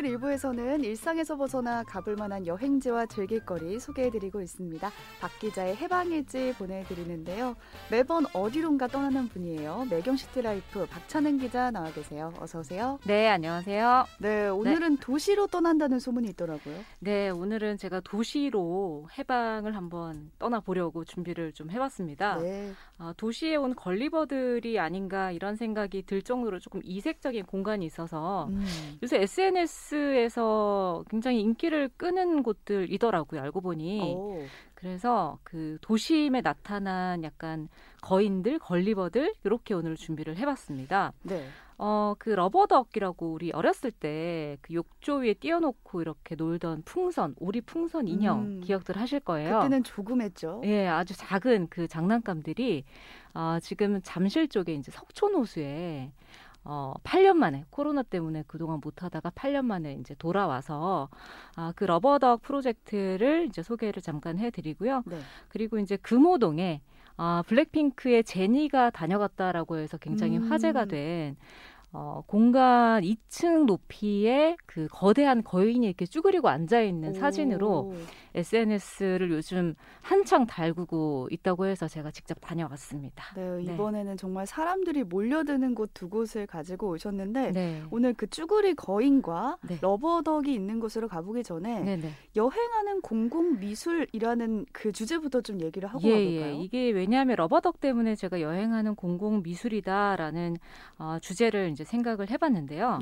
토요일 일부에서는 일상에서 벗어나 가볼 만한 여행지와 즐길거리 소개해드리고 있습니다. 박 기자의 해방일지 보내드리는데요. 매번 어디론가 떠나는 분이에요. 매경시티라이프 박찬은 기자 나와 계세요. 어서 오세요. 네, 안녕하세요. 네, 오늘은 네. 도시로 떠난다는 소문이 있더라고요. 네, 오늘은 제가 도시로 해방을 한번 떠나보려고 준비를 좀 해봤습니다. 네. 어, 도시에 온 걸리버들이 아닌가 이런 생각이 들 정도로 조금 이색적인 공간이 있어서 음. 요새 SNS 에서 굉장히 인기를 끄는 곳들이더라고요. 알고 보니. 오. 그래서 그 도심에 나타난 약간 거인들, 걸리버들 이렇게 오늘 준비를 해봤습니다. 네. 어, 그 러버덕이라고 우리 어렸을 때 그 욕조 위에 띄워놓고 이렇게 놀던 풍선, 오리 풍선 인형 음. 기억들 하실 거예요. 그때는 조그마했죠. 예, 아주 작은 그 장난감들이 어, 지금 잠실 쪽에 이제 석촌호수에 어, 8년 만에 코로나 때문에 그동안 못 하다가 8년 만에 이제 돌아와서 아, 그 러버덕 프로젝트를 이제 소개를 잠깐 해 드리고요. 네. 그리고 이제 금호동에 아, 블랙핑크의 제니가 다녀갔다라고 해서 굉장히 음. 화제가 된 어, 공간 2층 높이의 그 거대한 거인이 이렇게 쭈그리고 앉아 있는 사진으로 SNS를 요즘 한창 달구고 있다고 해서 제가 직접 다녀왔습니다. 네, 네. 이번에는 네. 정말 사람들이 몰려드는 곳 두 곳을 가지고 오셨는데 네. 오늘 그 쭈구리 거인과 네. 러버덕이 있는 곳으로 가보기 전에 네, 네. 여행하는 공공 미술이라는 그 주제부터 좀 얘기를 하고 예, 가볼까요? 예. 이게 왜냐하면 러버덕 때문에 제가 여행하는 공공 미술이다라는 어, 주제를 이제 생각을 해봤는데요.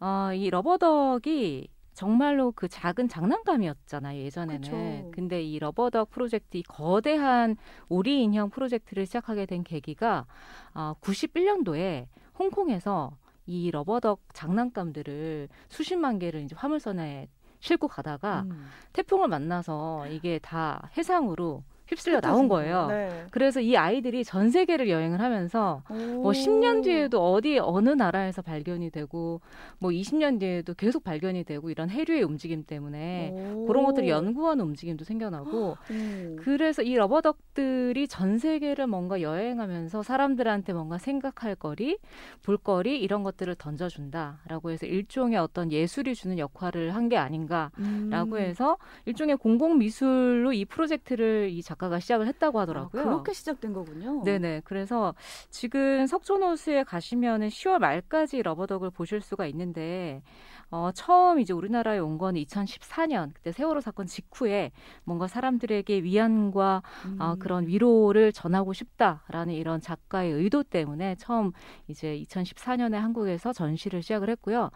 어, 이 러버덕이 정말로 그 작은 장난감이었잖아요 예전에는. 그쵸. 근데 이 러버덕 프로젝트 이 거대한 오리 인형 프로젝트를 시작하게 된 계기가 어, 91년도에 홍콩에서 이 러버덕 장난감들을 수십만 개를 이제 화물선에 싣고 가다가 음. 태풍을 만나서 이게 다 해상으로 휩쓸려 나온 거예요. 네. 그래서 이 아이들이 전 세계를 여행을 하면서 오. 뭐 10년 뒤에도 어디 어느 나라에서 발견이 되고 뭐 20년 뒤에도 계속 발견이 되고 이런 해류의 움직임 때문에 오. 그런 것들을 연구하는 움직임도 생겨나고 음. 그래서 이 러버덕들이 전 세계를 뭔가 여행하면서 사람들한테 뭔가 생각할 거리, 볼거리 이런 것들을 던져준다라고 해서 일종의 어떤 예술이 주는 역할을 한 게 아닌가라고 음. 해서 일종의 공공 미술로 이 프로젝트를 이 작가 작가가 시작을 했다고 하더라고요. 아, 그렇게 시작된 거군요. 네네. 그래서 지금 석촌호수에 가시면은 10월 말까지 러버덕을 보실 수가 있는데 어, 처음 이제 우리나라에 온 건 2014년 그때 세월호 사건 직후에 뭔가 사람들에게 위안과 어, 음. 어, 그런 위로를 전하고 싶다라는 이런 작가의 의도 때문에 처음 이제 2014년에 한국에서 전시를 시작을 했고요.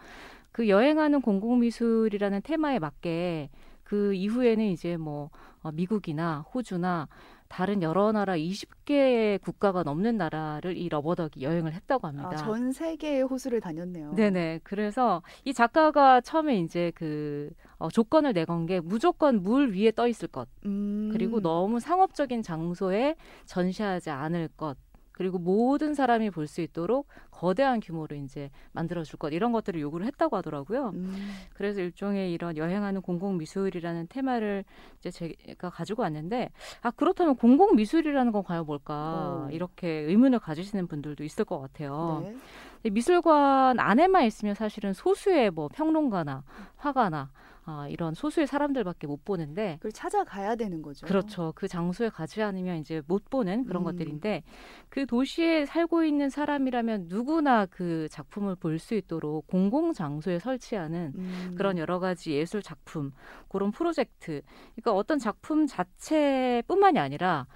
그 여행하는 공공미술이라는 테마에 맞게 그 이후에는 이제 뭐 어, 미국이나 호주나 다른 여러 나라 20개의 국가가 넘는 나라를 이 러버덕이 여행을 했다고 합니다. 아, 전 세계의 호수를 다녔네요. 네네. 그래서 이 작가가 처음에 이제 그 어, 조건을 내건 게 무조건 물 위에 떠 있을 것. 음. 그리고 너무 상업적인 장소에 전시하지 않을 것. 그리고 모든 사람이 볼 수 있도록 거대한 규모로 이제 만들어 줄 것 이런 것들을 요구를 했다고 하더라고요. 음. 그래서 일종의 이런 여행하는 공공 미술이라는 테마를 이제 제가 가지고 왔는데 아 그렇다면 공공 미술이라는 건 과연 뭘까 오. 이렇게 의문을 가지시는 분들도 있을 것 같아요. 네. 미술관 안에만 있으면 사실은 소수의 뭐 평론가나 화가나 아, 이런 소수의 사람들밖에 못 보는데 그걸 찾아가야 되는 거죠. 그렇죠. 그 장소에 가지 않으면 이제 못 보는 그런 음. 것들인데 그 도시에 살고 있는 사람이라면 누구나 그 작품을 볼 수 있도록 공공 장소에 설치하는 음. 그런 여러 가지 예술 작품 그런 프로젝트. 그러니까 어떤 작품 자체뿐만이 아니라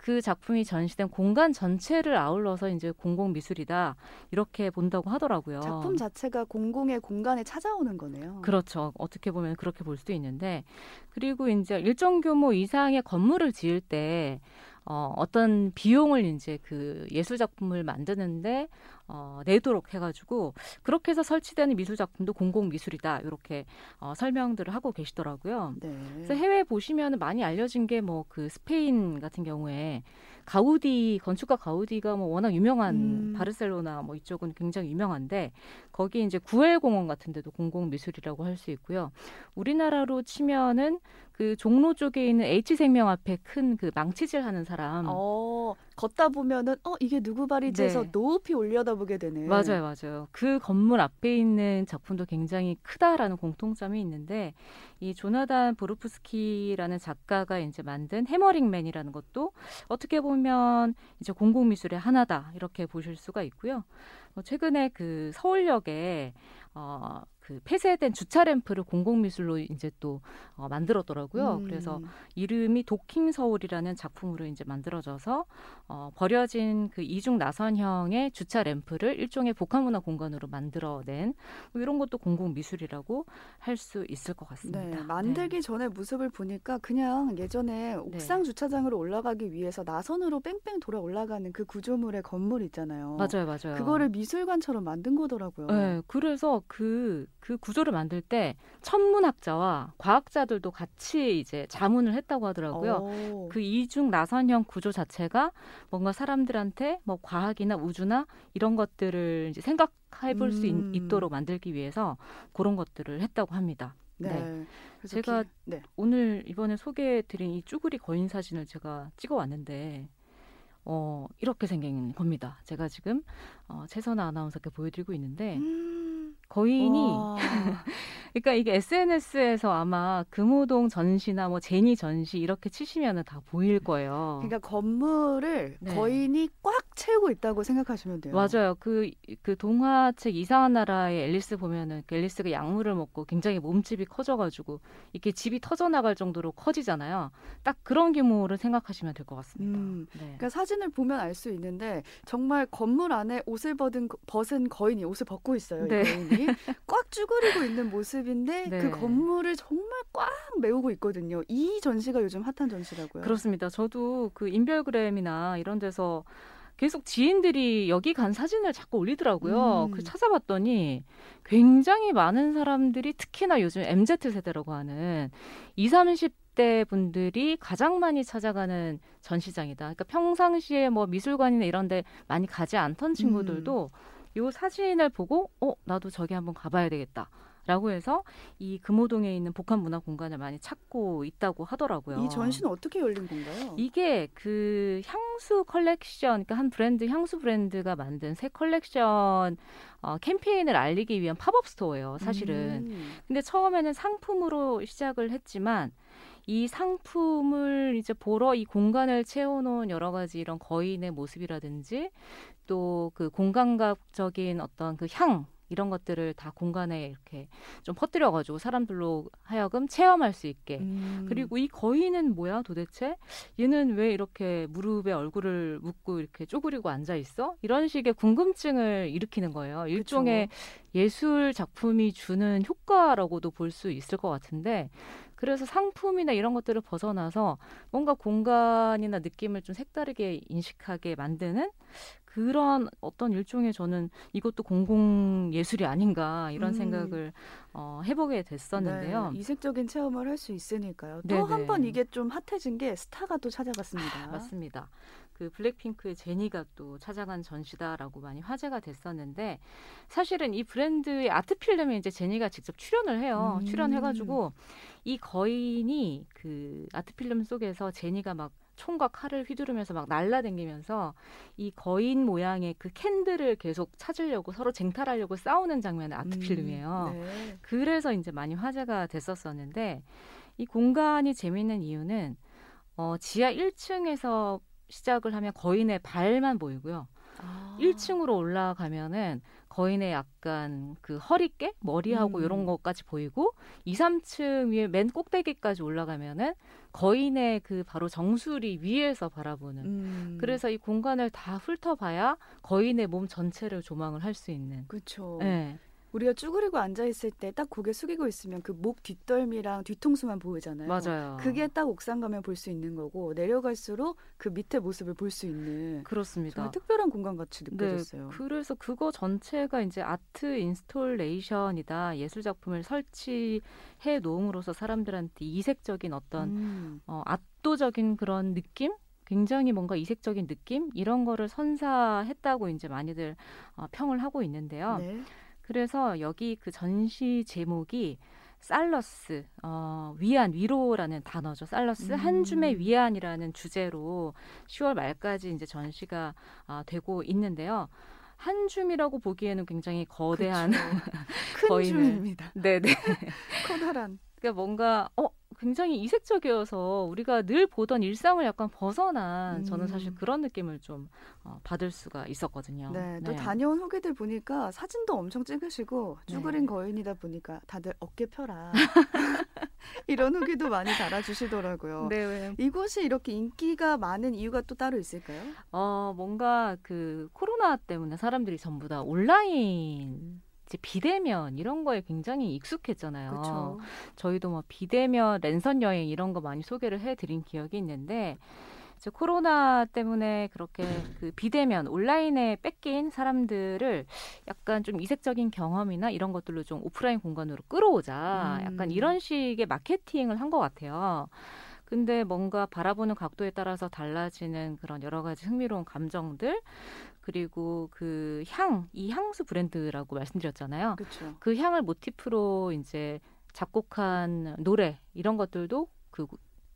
그 작품이 전시된 공간 전체를 아울러서 이제 공공 미술이다 이렇게 본다고 하더라고요. 작품 자체가 공공의 공간에 찾아오는 거네요. 그렇죠. 어떻게 보면 그렇게 볼 수도 있는데 그리고 이제 일정 규모 이상의 건물을 지을 때 어, 어떤 비용을 이제 그 예술 작품을 만드는데 어, 내도록 해가지고 그렇게 해서 설치되는 미술 작품도 공공 미술이다 이렇게 어, 설명들을 하고 계시더라고요. 네. 그래서 해외 보시면 많이 알려진 게 뭐 그 스페인 같은 경우에 가우디 건축가 가우디가 뭐 워낙 유명한 음. 바르셀로나 뭐 이쪽은 굉장히 유명한데 거기 이제 구엘 공원 같은 데도 공공 미술이라고 할 수 있고요. 우리나라로 치면은 그 종로 쪽에 있는 H생명 앞에 큰 그 망치질 하는 사람. 어, 걷다 보면은 어 이게 누구 발이지 해서 네. 높이 올려다보게 되는. 맞아요, 맞아요. 그 건물 앞에 있는 작품도 굉장히 크다라는 공통점이 있는데 이 조나단 보르프스키라는 작가가 이제 만든 해머링맨이라는 것도 어떻게 보면 이제 공공미술의 하나다 이렇게 보실 수가 있고요. 어, 최근에 그 서울역에 어, 그 폐쇄된 주차 램프를 공공미술로 이제 또 어, 만들었더라고요. 음. 그래서 이름이 도킹 서울이라는 작품으로 이제 만들어져서 어, 버려진 그 이중 나선형의 주차 램프를 일종의 복합문화 공간으로 만들어낸 뭐 이런 것도 공공미술이라고 할 수 있을 것 같습니다. 네, 만들기 네. 전에 모습을 보니까 그냥 예전에 네. 옥상 네. 주차장으로 올라가기 위해서 나선으로 뺑뺑 돌아 올라가는 그 구조물의 건물 있잖아요. 맞아요, 맞아요. 그거를 미술관처럼 만든 거더라고요. 네, 그래서 그그 구조를 만들 때 천문학자와 과학자들도 같이 이제 자문을 했다고 하더라고요. 오. 그 이중 나선형 구조 자체가 뭔가 사람들한테 뭐 과학이나 우주나 이런 것들을 이제 생각해 볼수 음. 있도록 만들기 위해서 그런 것들을 했다고 합니다. 네. 네. 제가 기... 네. 오늘 이번에 소개해 드린 이 쭈구리 거인 사진을 제가 찍어 왔는데 어, 이렇게 생긴 겁니다. 제가 지금 어, 최선아 아나운서께 보여드리고 있는데 음. 거인이 그러니까 이게 SNS에서 아마 금호동 전시나 뭐 제니 전시 이렇게 치시면은 다 보일 거예요. 그러니까 건물을 네. 거인이 꽉 채우고 있다고 생각하시면 돼요. 맞아요. 그, 그 동화책 이상한 나라의 앨리스 보면은 그 앨리스가 약물을 먹고 굉장히 몸집이 커져가지고 이렇게 집이 터져나갈 정도로 커지잖아요. 딱 그런 규모를 생각하시면 될 것 같습니다. 음, 네. 그러니까 사진을 보면 알 수 있는데 정말 건물 안에 옷을 벗은, 벗은 거인이 옷을 벗고 있어요. 네. 꽉 쭈그리고 있는 모습인데 네. 그 건물을 정말 꽉 메우고 있거든요. 이 전시가 요즘 핫한 전시라고요. 그렇습니다. 저도 그 인별그램이나 이런 데서 계속 지인들이 여기 간 사진을 자꾸 올리더라고요. 음. 그 찾아봤더니 굉장히 많은 사람들이 특히나 요즘 MZ 세대라고 하는 20, 30대 분들이 가장 많이 찾아가는 전시장이다. 그러니까 평상시에 뭐 미술관이나 이런 데 많이 가지 않던 친구들도 음. 요 사진을 보고 어, 나도 저기 한번 가봐야 되겠다. 라고 해서 이 금호동에 있는 복합 문화 공간을 많이 찾고 있다고 하더라고요. 이 전시는 어떻게 열린 건가요? 이게 그 향수 컬렉션, 그러니까 한 브랜드 향수 브랜드가 만든 새 컬렉션 어, 캠페인을 알리기 위한 pop-up store예요, 사실은. 음. 근데 처음에는 상품으로 시작을 했지만 이 상품을 이제 보러 이 공간을 채워놓은 여러 가지 이런 거인의 모습이라든지 또 그 공간각적인 어떤 그 향 이런 것들을 다 공간에 이렇게 좀 퍼뜨려가지고 사람들로 하여금 체험할 수 있게. 음. 그리고 이 거인은 뭐야 도대체? 얘는 왜 이렇게 무릎에 얼굴을 묻고 이렇게 쪼그리고 앉아 있어? 이런 식의 궁금증을 일으키는 거예요. 일종의 그쵸. 예술 작품이 주는 효과라고도 볼 수 있을 것 같은데 그래서 상품이나 이런 것들을 벗어나서 뭔가 공간이나 느낌을 좀 색다르게 인식하게 만드는 그런 어떤 일종의 저는 이것도 공공 예술이 아닌가 이런 음. 생각을 어, 해보게 됐었는데요. 네, 이색적인 체험을 할 수 있으니까요. 또 한 번 이게 좀 핫해진 게 스타가 또 찾아갔습니다. 아, 맞습니다. 그 블랙핑크의 제니가 또 찾아간 전시다라고 많이 화제가 됐었는데 사실은 이 브랜드의 아트 필름에 이제 제니가 직접 출연을 해요. 음. 출연해가지고 이 거인이 그 아트 필름 속에서 제니가 막 총과 칼을 휘두르면서 막 날라댕기면서 이 거인 모양의 그 캔들을 계속 찾으려고 서로 쟁탈하려고 싸우는 장면의 아트 음, 필름이에요. 네. 그래서 이제 많이 화제가 됐었었는데 이 공간이 재미있는 이유는 어, 지하 1층에서 시작을 하면 거인의 발만 보이고요. 아. 1층으로 올라가면은 거인의 약간 그 허리깨, 머리하고 음. 이런 것까지 보이고 2, 3층 위에 맨 꼭대기까지 올라가면은 거인의 그 바로 정수리 위에서 바라보는. 음. 그래서 이 공간을 다 훑어봐야 거인의 몸 전체를 조망을 할 수 있는. 그렇죠. 네. 우리가 쭈그리고 앉아 있을 때 딱 고개 숙이고 있으면 그 목 뒷덜미랑 뒤통수만 보이잖아요. 맞아요. 그게 딱 옥상 가면 볼 수 있는 거고 내려갈수록 그 밑에 모습을 볼 수 있는 그렇습니다. 특별한 공간 같이 네, 느껴졌어요. 네, 그래서 그거 전체가 이제 art installation이다. 예술 작품을 설치해 놓음으로써 사람들한테 이색적인 어떤 음. 어, 압도적인 그런 느낌 굉장히 뭔가 이색적인 느낌 이런 거를 선사했다고 이제 많이들 어, 평을 하고 있는데요. 네. 그래서 여기 그 전시 제목이 살러스, 어, 위안, 위로라는 단어죠. 살러스, 음. 한 줌의 위안이라는 주제로 10월 말까지 이제 전시가 어, 되고 있는데요. 한 줌이라고 보기에는 굉장히 거대한 큰 줌입니다. 네네. 커다란. 그러니까 뭔가 어 굉장히 이색적이어서 우리가 늘 보던 일상을 약간 벗어난 음. 저는 사실 그런 느낌을 좀 어, 받을 수가 있었거든요. 네, 또 네. 다녀온 후기들 보니까 사진도 엄청 찍으시고 쭈그린 네. 거인이다 보니까 다들 어깨 펴라 이런 후기도 많이 달아주시더라고요. 네, 이곳이 이렇게 인기가 많은 이유가 또 따로 있을까요? 어 뭔가 그 코로나 때문에 사람들이 전부 다 온라인 이제 비대면 이런 거에 굉장히 익숙했잖아요. 그쵸. 저희도 뭐 비대면 랜선 여행 이런 거 많이 소개를 해드린 기억이 있는데 이제 코로나 때문에 그렇게 그 비대면 온라인에 뺏긴 사람들을 약간 좀 이색적인 경험이나 이런 것들로 좀 오프라인 공간으로 끌어오자 음. 약간 이런 식의 마케팅을 한 것 같아요. 근데 뭔가 바라보는 각도에 따라서 달라지는 그런 여러 가지 흥미로운 감정들 그리고 그 향, 이 향수 브랜드라고 말씀드렸잖아요. 그쵸. 그 향을 모티프로 이제 작곡한 노래 이런 것들도 그,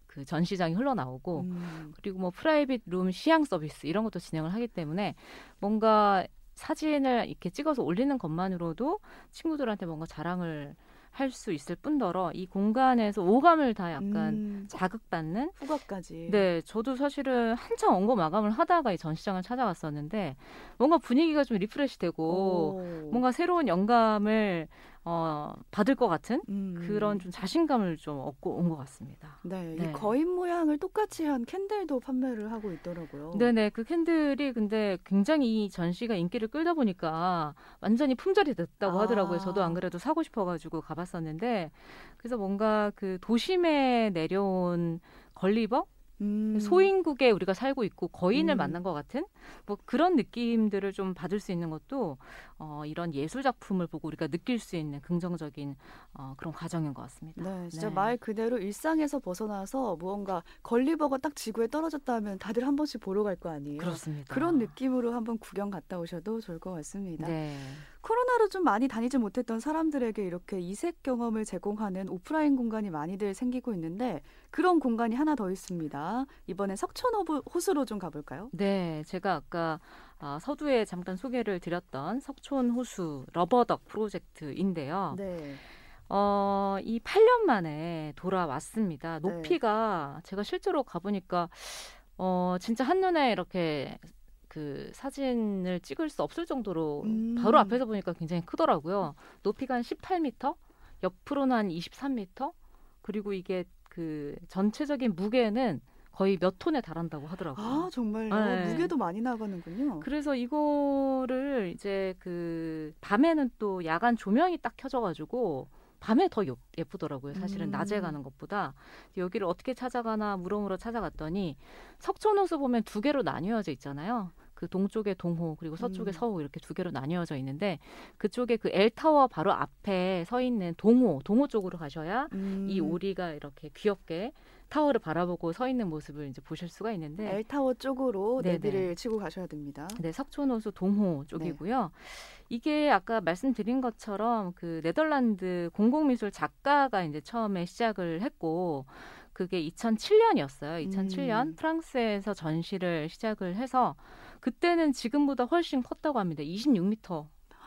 그 전시장이 흘러나오고 음. 그리고 뭐 프라이빗 룸 시향 서비스 이런 것도 진행을 하기 때문에 뭔가 사진을 이렇게 찍어서 올리는 것만으로도 친구들한테 뭔가 자랑을 할 수 있을 뿐더러 이 공간에서 오감을 다 약간 음. 자극받는 후각까지. 네, 저도 사실은 한참 원고 마감을 하다가 이 전시장을 찾아갔었는데 뭔가 분위기가 좀 refresh되고 오. 뭔가 새로운 영감을 어, 받을 것 같은 음. 그런 좀 자신감을 좀 얻고 온 것 같습니다. 네, 네, 이 거인 모양을 똑같이 한 candle도 판매를 하고 있더라고요. 네네, 그 candle이 근데 굉장히 이 전시가 인기를 끌다 보니까 완전히 품절이 됐다고 아. 하더라고요. 저도 안 그래도 사고 싶어가지고 가봤었는데 그래서 뭔가 그 도심에 내려온 걸리버 음. 소인국에 우리가 살고 있고 거인을 음. 만난 것 같은 뭐 그런 느낌들을 좀 받을 수 있는 것도 어, 이런 예술 작품을 보고 우리가 느낄 수 있는 긍정적인 어, 그런 과정인 것 같습니다. 네, 진짜 네. 말 그대로 일상에서 벗어나서 무언가 걸리버가 딱 지구에 떨어졌다면 다들 한 번씩 보러 갈 거 아니에요. 그렇습니다. 그런 느낌으로 한번 구경 갔다 오셔도 좋을 것 같습니다. 네. 코로나로 좀 많이 다니지 못했던 사람들에게 이렇게 이색 경험을 제공하는 오프라인 공간이 많이들 생기고 있는데 그런 공간이 하나 더 있습니다. 이번에 석촌 호수로 좀 가볼까요? 네, 제가 아까 아, 서두에 잠깐 소개를 드렸던 석촌 호수 러버덕 프로젝트인데요. 네. 어, 이 8년 만에 돌아왔습니다. 네. 높이가 네. 제가 실제로 가보니까 어, 진짜 한눈에 이렇게 그 사진을 찍을 수 없을 정도로 음. 바로 앞에서 보니까 굉장히 크더라고요. 높이가 한 18m, 옆으로는 한 23m, 그리고 이게 그 전체적인 무게는 거의 몇 톤에 달한다고 하더라고요. 아 정말요? 네. 무게도 많이 나가는군요. 그래서 이거를 이제 그 밤에는 또 야간 조명이 딱 켜져가지고 밤에 더 예쁘더라고요. 사실은 음. 낮에 가는 것보다 여기를 어떻게 찾아가나 물어물어 찾아갔더니 석촌호수 보면 두 개로 나뉘어져 있잖아요. 그 동쪽에 동호 그리고 서쪽에 음. 서호 이렇게 두 개로 나뉘어져 있는데 그쪽에 그 엘타워 바로 앞에 서 있는 동호 동호 쪽으로 가셔야 음. 이 오리가 이렇게 귀엽게 타워를 바라보고 서 있는 모습을 이제 보실 수가 있는데 엘타워 쪽으로 네네. 내비를 치고 가셔야 됩니다. 네, 석촌호수 동호 쪽이고요. 네. 이게 아까 말씀드린 것처럼 그 네덜란드 공공미술 작가가 이제 처음에 시작을 했고 그게 2007년이었어요. 2007년 음. 프랑스에서 전시를 시작을 해서 그때는 지금보다 훨씬 컸다고 합니다. 26m.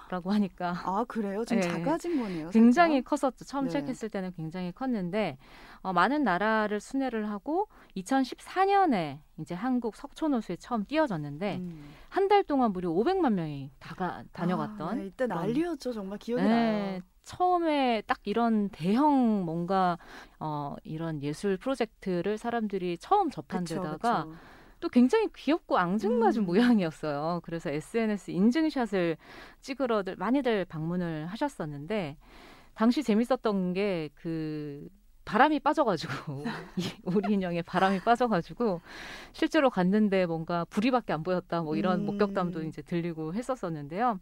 라고 하니까 아 그래요? 좀 네. 작아진 거네요. 굉장히 컸었죠. 처음 네. 시작했을 때는 굉장히 컸는데 어, 많은 나라를 순회를 하고 2014년에 이제 한국 석촌호수에 처음 띄어졌는데 음. 한달 동안 무려 500만 명이 다가 다녀갔던. 아, 네, 이때 난리였죠. 정말 기억이 네, 나요. 처음에 딱 이런 대형 뭔가 어 이런 예술 프로젝트를 사람들이 처음 접한 그쵸, 데다가 그쵸. 또 굉장히 귀엽고 앙증맞은 음. 모양이었어요. 그래서 SNS 인증샷을 찍으러들 많이들 방문을 하셨었는데 당시 재밌었던 게그 바람이 빠져가지고 이 우리 인형에 바람이 빠져가지고 실제로 갔는데 뭔가 불이밖에 안 보였다 뭐 이런 음. 목격담도 이제 들리고 했었었는데요.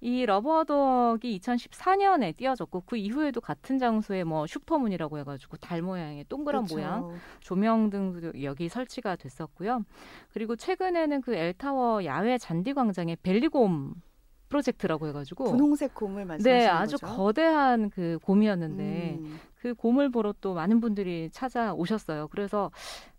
이 러버덕이 2014년에 띄어졌고 그 이후에도 같은 장소에 뭐 슈퍼문이라고 해가지고 달 모양의 동그란 그쵸. 모양 조명 등도 여기 설치가 됐었고요. 그리고 최근에는 그 엘타워 야외 잔디 광장에 벨리곰 프로젝트라고 해가지고 분홍색 곰을 말씀하시는 네, 아주 거죠? 거대한 그 곰이었는데 음. 그 곰을 보러 또 많은 분들이 찾아오셨어요. 그래서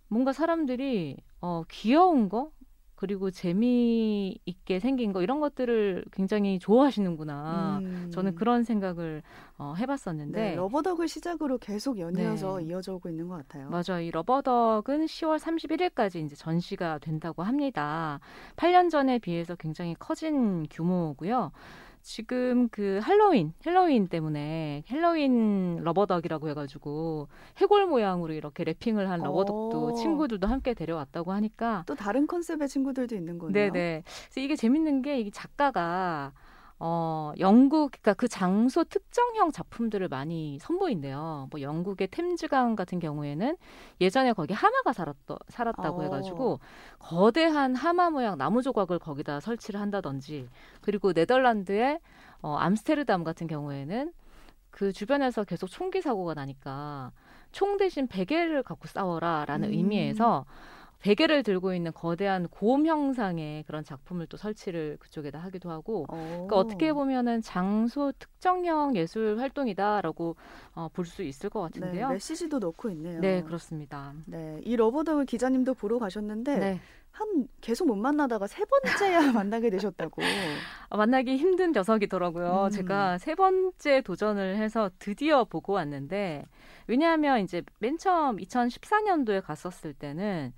뭔가 사람들이 어, 귀여운 거 그리고 재미있게 생긴 거 이런 것들을 굉장히 좋아하시는구나. 음. 저는 그런 생각을 어, 해봤었는데 네, 러버덕을 시작으로 계속 연이어서 네. 이어져 오고 있는 것 같아요. 맞아요. 이 러버덕은 10월 31일까지 이제 전시가 된다고 합니다. 8년 전에 비해서 굉장히 커진 규모고요. 지금 그 할로윈, 헬로윈 때문에 헬로윈 러버덕이라고 해가지고 해골 모양으로 이렇게 wrapping을 한 러버덕도 오. 어. 친구들도 함께 데려왔다고 하니까 또 다른 컨셉의 친구들도 있는 거네요. 네네. 그래서 이게 재밌는 게 이게 작가가 어, 영국, 그러니까 그 장소 특정형 작품들을 많이 선보인대요. 뭐 영국의 템즈강 같은 경우에는 예전에 거기 하마가 살았더, 살았다고 어. 해가지고 거대한 하마 모양 나무 조각을 거기다 설치를 한다든지 그리고 네덜란드의 어, 암스테르담 같은 경우에는 그 주변에서 계속 총기 사고가 나니까 총 대신 베개를 갖고 싸워라라는 음. 의미에서 베개를 들고 있는 거대한 곰 형상의 그런 작품을 또 설치를 그쪽에다 하기도 하고 그러니까 어떻게 보면은 장소 특정형 예술 활동이다라고 어, 볼 수 있을 것 같은데요. 네, 메시지도 넣고 있네요. 네, 그렇습니다. 네, 이 러버덕을 기자님도 보러 가셨는데 네. 한 계속 못 만나다가 세 번째야 만나게 되셨다고. 아, 만나기 힘든 녀석이더라고요. 음. 제가 세 번째 도전을 해서 드디어 보고 왔는데 왜냐하면 이제 맨 처음 2014년도에 갔었을 때는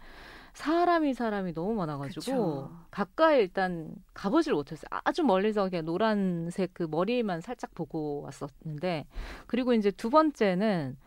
사람이 사람이 너무 많아가지고 그쵸. 가까이 일단 가보질 못했어요. 아주 멀리서 그냥 노란색 그 머리만 살짝 보고 왔었는데 그리고 이제 두 번째는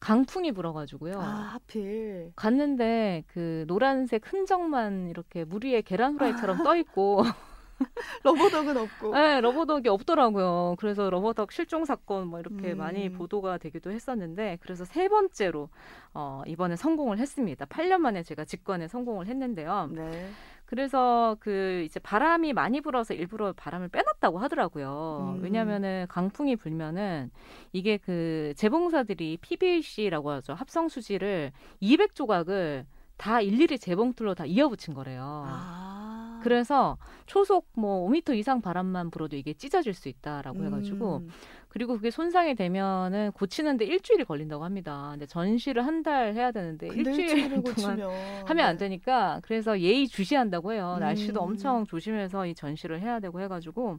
강풍이 불어가지고요. 아, 하필. 갔는데 그 노란색 흔적만 이렇게 물 위에 계란 후라이처럼 떠 있고 러버덕은 없고. 네, 러버덕이 없더라고요. 그래서 러버덕 실종 사건 뭐 이렇게 음. 많이 보도가 되기도 했었는데 그래서 세 번째로 어, 이번에 성공을 했습니다. 8년 만에 제가 직관에 성공을 했는데요. 네. 그래서 그 이제 바람이 많이 불어서 일부러 바람을 빼놨다고 하더라고요. 음. 왜냐면은 강풍이 불면은 이게 그 재봉사들이 PVC라고 하죠. 합성 수지를 200조각을 다 일일이 재봉틀로 다 이어붙인 거래요. 아. 그래서 초속 뭐 5미터 이상 바람만 불어도 이게 찢어질 수 있다라고 음. 해가지고 그리고 그게 손상이 되면은 고치는데 일주일이 걸린다고 합니다. 근데 전시를 한 달 해야 되는데 일주일 동안 고치면. 하면 안 네. 되니까 그래서 예의 주시한다고 해요. 음. 날씨도 엄청 조심해서 이 전시를 해야 되고 해가지고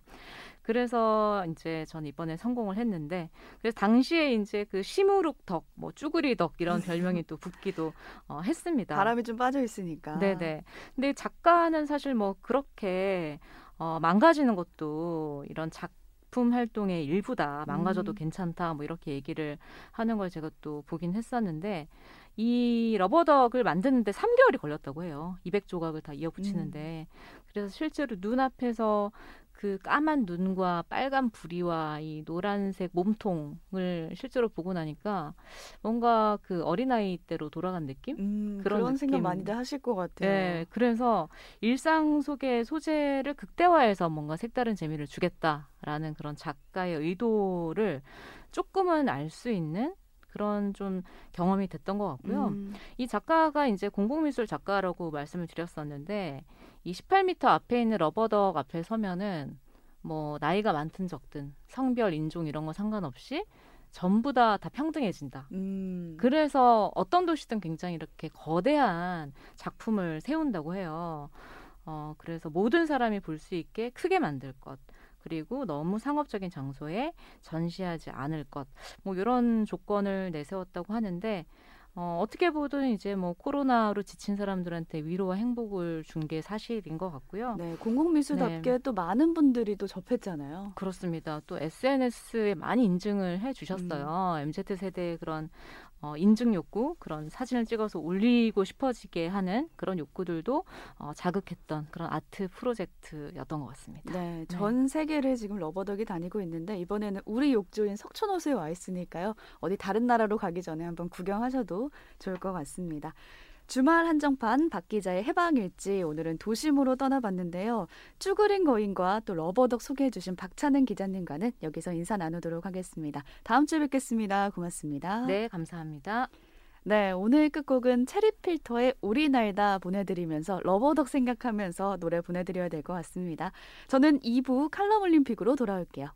그래서 이제 전 이번에 성공을 했는데 그래서 당시에 이제 그 시무룩 덕, 뭐 쭈구리 덕 이런 별명이 또 붙기도 어, 했습니다. 바람이 좀 빠져 있으니까. 네네. 근데 작가는 사실 뭐 그렇게 어, 망가지는 것도 이런 작 작품 활동의 일부다. 망가져도 음. 괜찮다. 뭐 이렇게 얘기를 하는 걸 제가 또 보긴 했었는데 이 러버덕을 만드는데 3개월이 걸렸다고 해요. 200조각을 다 이어붙이는데. 음. 그래서 실제로 눈앞에서 그 까만 눈과 빨간 부리와 이 노란색 몸통을 실제로 보고 나니까 뭔가 그 어린아이 때로 돌아간 느낌? 음, 그런, 그런 생각 많이들 하실 것 같아요. 네, 그래서 일상 속의 소재를 극대화해서 뭔가 색다른 재미를 주겠다라는 그런 작가의 의도를 조금은 알 수 있는 그런 좀 경험이 됐던 것 같고요. 음. 이 작가가 이제 공공미술 작가라고 말씀을 드렸었는데 이 18m 앞에 있는 러버덕 앞에 서면은 뭐 나이가 많든 적든 성별 인종 이런 거 상관없이 전부 다 다 평등해진다. 음. 그래서 어떤 도시든 굉장히 이렇게 거대한 작품을 세운다고 해요. 어, 그래서 모든 사람이 볼 수 있게 크게 만들 것. 그리고 너무 상업적인 장소에 전시하지 않을 것. 뭐 이런 조건을 내세웠다고 하는데 어, 어떻게 보든 이제 뭐 코로나로 지친 사람들한테 위로와 행복을 준 게 사실인 것 같고요. 네, 공공미술답게 네. 또 많은 분들이 또 접했잖아요. 그렇습니다. 또 SNS에 많이 인증을 해주셨어요. 음. MZ 세대의 그런 어, 인증 욕구, 그런 사진을 찍어서 올리고 싶어지게 하는 그런 욕구들도 어, 자극했던 그런 아트 프로젝트였던 것 같습니다. 네, 네. 전 세계를 지금 러버덕이 다니고 있는데 이번에는 우리 욕조인 석촌호수에 와 있으니까요. 어디 다른 나라로 가기 전에 한번 구경하셔도 좋을 것 같습니다. 주말 한정판 박 기자의 해방일지 오늘은 도심으로 떠나봤는데요. 쭈그린 거인과 또 러버덕 소개해주신 박찬은 기자님과는 여기서 인사 나누도록 하겠습니다. 다음 주에 뵙겠습니다. 고맙습니다. 네, 감사합니다. 네, 오늘 끝곡은 체리필터의 우리 날다 보내드리면서 러버덕 생각하면서 노래 보내드려야 될 것 같습니다. 저는 2부 칼럼 올림픽으로 돌아올게요.